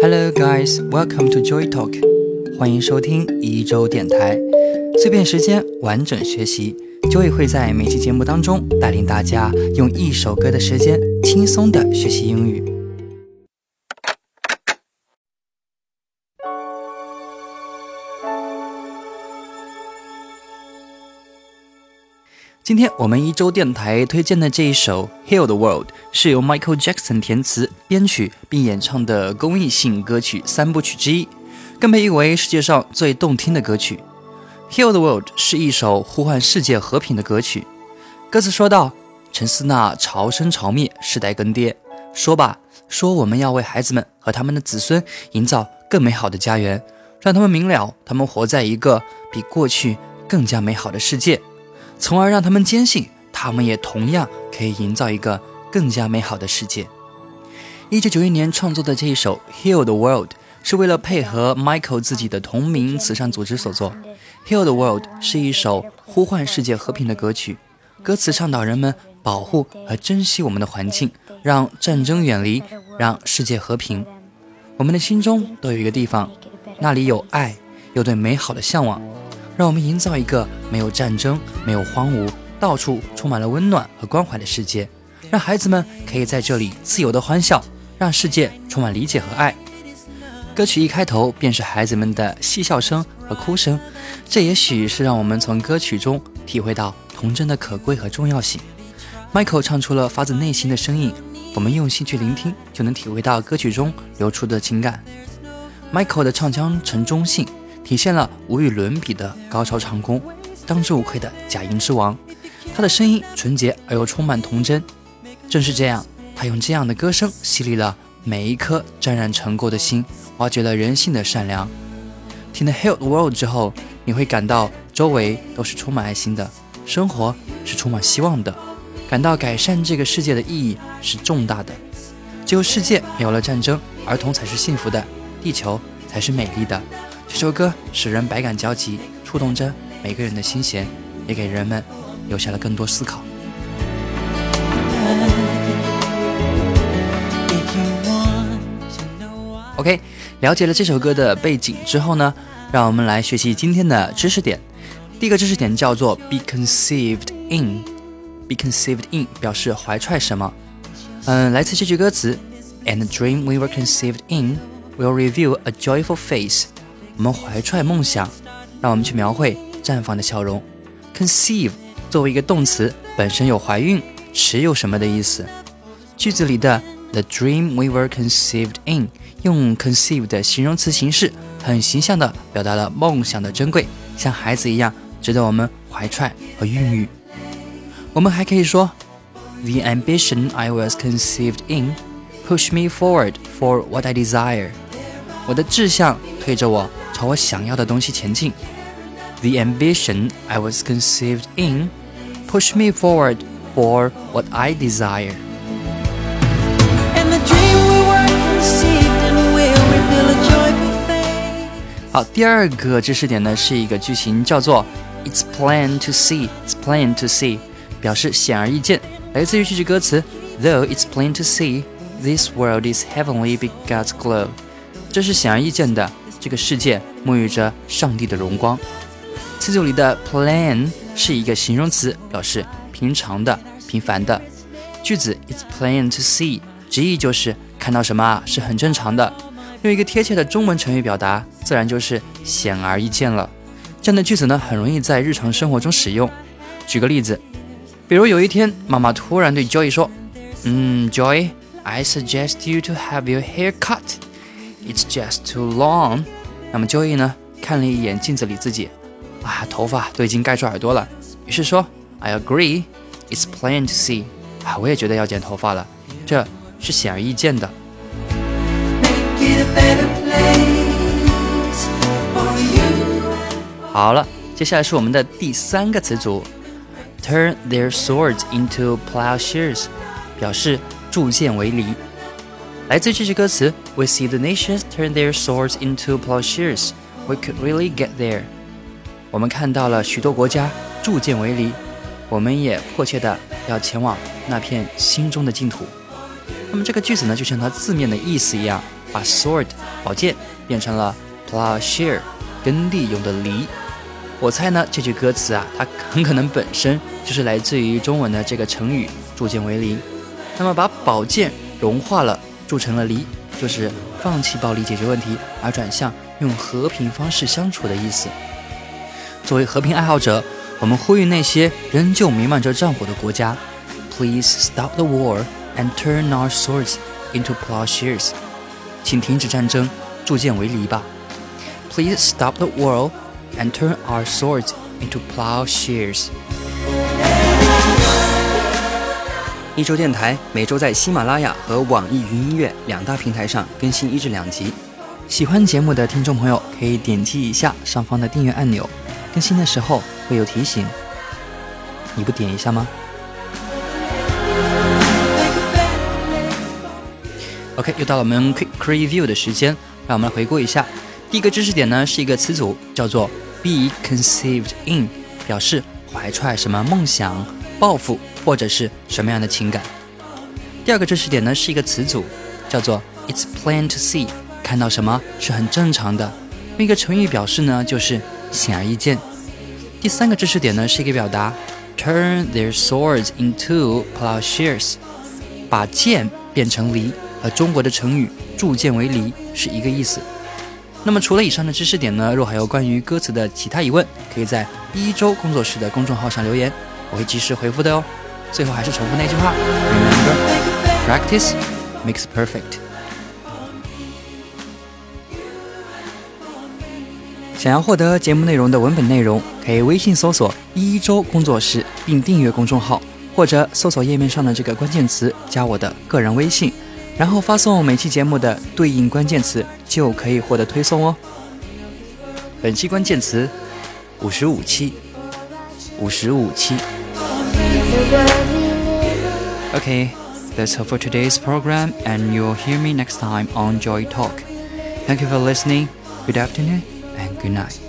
Hello guys, welcome to Joy Talk，欢迎收听一周电台，碎片时间完整学习。Joy 会在每期节目当中带领大家用一首歌的时间轻松的学习英语。今天我们一周电台推荐的这一首《Heal the World》是由 Michael Jackson 填词、编曲并演唱的公益性歌曲三部曲之一，更被誉为世界上最动听的歌曲。《Heal the World》是一首呼唤世界和平的歌曲。歌词说道：“沉思那潮生潮灭，世代更迭。说吧，说我们要为孩子们和他们的子孙营造更美好的家园，让他们明了他们活在一个比过去更加美好的世界。”从而让他们坚信，他们也同样可以营造一个更加美好的世界。一九九一年创作的这一首《Heal the World》是为了配合 Michael 自己的同名慈善组织所作。《Heal the World》是一首呼唤世界和平的歌曲，歌词倡导人们保护和珍惜我们的环境，让战争远离，让世界和平。我们的心中都有一个地方，那里有爱，有对美好的向往。让我们营造一个没有战争、没有荒芜、到处充满了温暖和关怀的世界，让孩子们可以在这里自由的欢笑，让世界充满理解和爱。歌曲一开头便是孩子们的嬉笑声和哭声，这也许是让我们从歌曲中体会到童真的可贵和重要性。Michael 唱出了发自内心的声音，我们用心去聆听，就能体会到歌曲中流出的情感。Michael 的唱腔呈中性。体现了无与伦比的高超唱功，当之无愧的假音之王。他的声音纯洁而又充满童真，正是这样，他用这样的歌声洗礼了每一颗沾染尘垢的心，挖掘了人性的善良。听了《Heal the World》之后，你会感到周围都是充满爱心的，生活是充满希望的，感到改善这个世界的意义是重大的。只有世界没有了战争，儿童才是幸福的，地球才是美丽的。这首歌使人百感交集，触动着每个人的心弦，也给人们留下了更多思考。OK，了解了这首歌的背景之后呢，让我们来学习今天的知识点。第一个知识点叫做 “be conceived in”。be conceived in 表示怀揣什么？嗯，来自这句歌词：“And the dream we were conceived in will reveal a joyful face。”我们怀揣梦想，让我们去描绘绽放的笑容。conceive 作为一个动词，本身有怀孕、持有什么的意思。句子里的 the dream we were conceived in 用 conceive 的形容词形式，很形象地表达了梦想的珍贵，像孩子一样，值得我们怀揣和孕育。我们还可以说，the ambition I was conceived in push me forward for what I desire。我的志向推着我。朝我想要的东西前进。The ambition I was conceived in pushed me forward for what I desire. And dream we were conceived in will reveal a joyful face. 好，第二个知识点呢是一个句型，叫做 "It's plain to see." It's plain to see，表示显而易见，来自于这句歌词：Though it's plain to see, this world is heavenly be God's glow。这是显而易见的。 这个世界沐浴着上帝的荣光。词组里的 plain 是一个形容词，表示平常的、平凡的。句子 It's plain to see，直译就是看到什么啊是很正常的。用一个贴切的中文成语表达，自然就是显而易见了。这样的句子呢，很容易在日常生活中使用。举个例子，比如有一天，妈妈突然对 Joy 说：“嗯，Joy，I suggest you to have your hair cut。” It's just too long。那么 Joey 呢？看了一眼镜子里自己，啊，头发都已经盖住耳朵了。于是说：“I agree. It's plain to see。”啊，我也觉得要剪头发了，这是显而易见的。好了，接下来是我们的第三个词组，turn their swords into plowshares，表示铸剑为犁。来自这句歌词，We see the nations turn their swords into plowshares. We could really get there. 我们看到了许多国家铸剑为犁，我们也迫切的要前往那片心中的净土。那么这个句子呢，就像它字面的意思一样，把 sword 宝剑变成了 plowshare 耕地用的犁。我猜呢，这句歌词啊，它很可能本身就是来自于中文的这个成语“铸剑为犁”。那么把宝剑融化了，铸成了犁，就是放弃暴力解决问题，而转向用和平方式相处的意思。作为和平爱好者，我们呼吁那些仍旧弥漫着战火的国家：Please stop the war and turn our swords into plowshares。请停止战争，铸剑为犁吧。Please stop the war。and turn our swords into plowshares。一周电台每周在喜马拉雅和网易云音乐两大平台上更新一至两集。喜欢节目的听众朋友可以点击一下上方的订阅按钮，更新的时候会有提醒。你不点一下吗？OK，又到了我们 Quick Review 的时间，让我们来回顾一下。第一个知识点呢是一个词组，叫做 be conceived in，表示怀揣什么梦想、报复或者是什么样的情感。第二个知识点呢是一个词组，叫做 it's plain to see，看到什么是很正常的。用一个成语表示呢就是显而易见。第三个知识点呢是一个表达 turn their swords into plowshares，把剑变成犁，和中国的成语铸剑为犁是一个意思。那么除了以上的知识点呢，若还有关于歌词的其他疑问，可以在一周工作室的公众号上留言，我会及时回复的哦。最后还是重复那句话：Remember，practice makes perfect。想要获得节目内容的文本内容，可以微信搜索“一周工作室”并订阅公众号，或者搜索页面上的这个关键词加我的个人微信。然后发送每期节目的对应关键词，就可以获得推送哦。本期关键词：五十五期，五十五期。Okay, that's all for today's program, and you'll hear me next time on Joy Talk. Thank you for listening. Good afternoon and good night.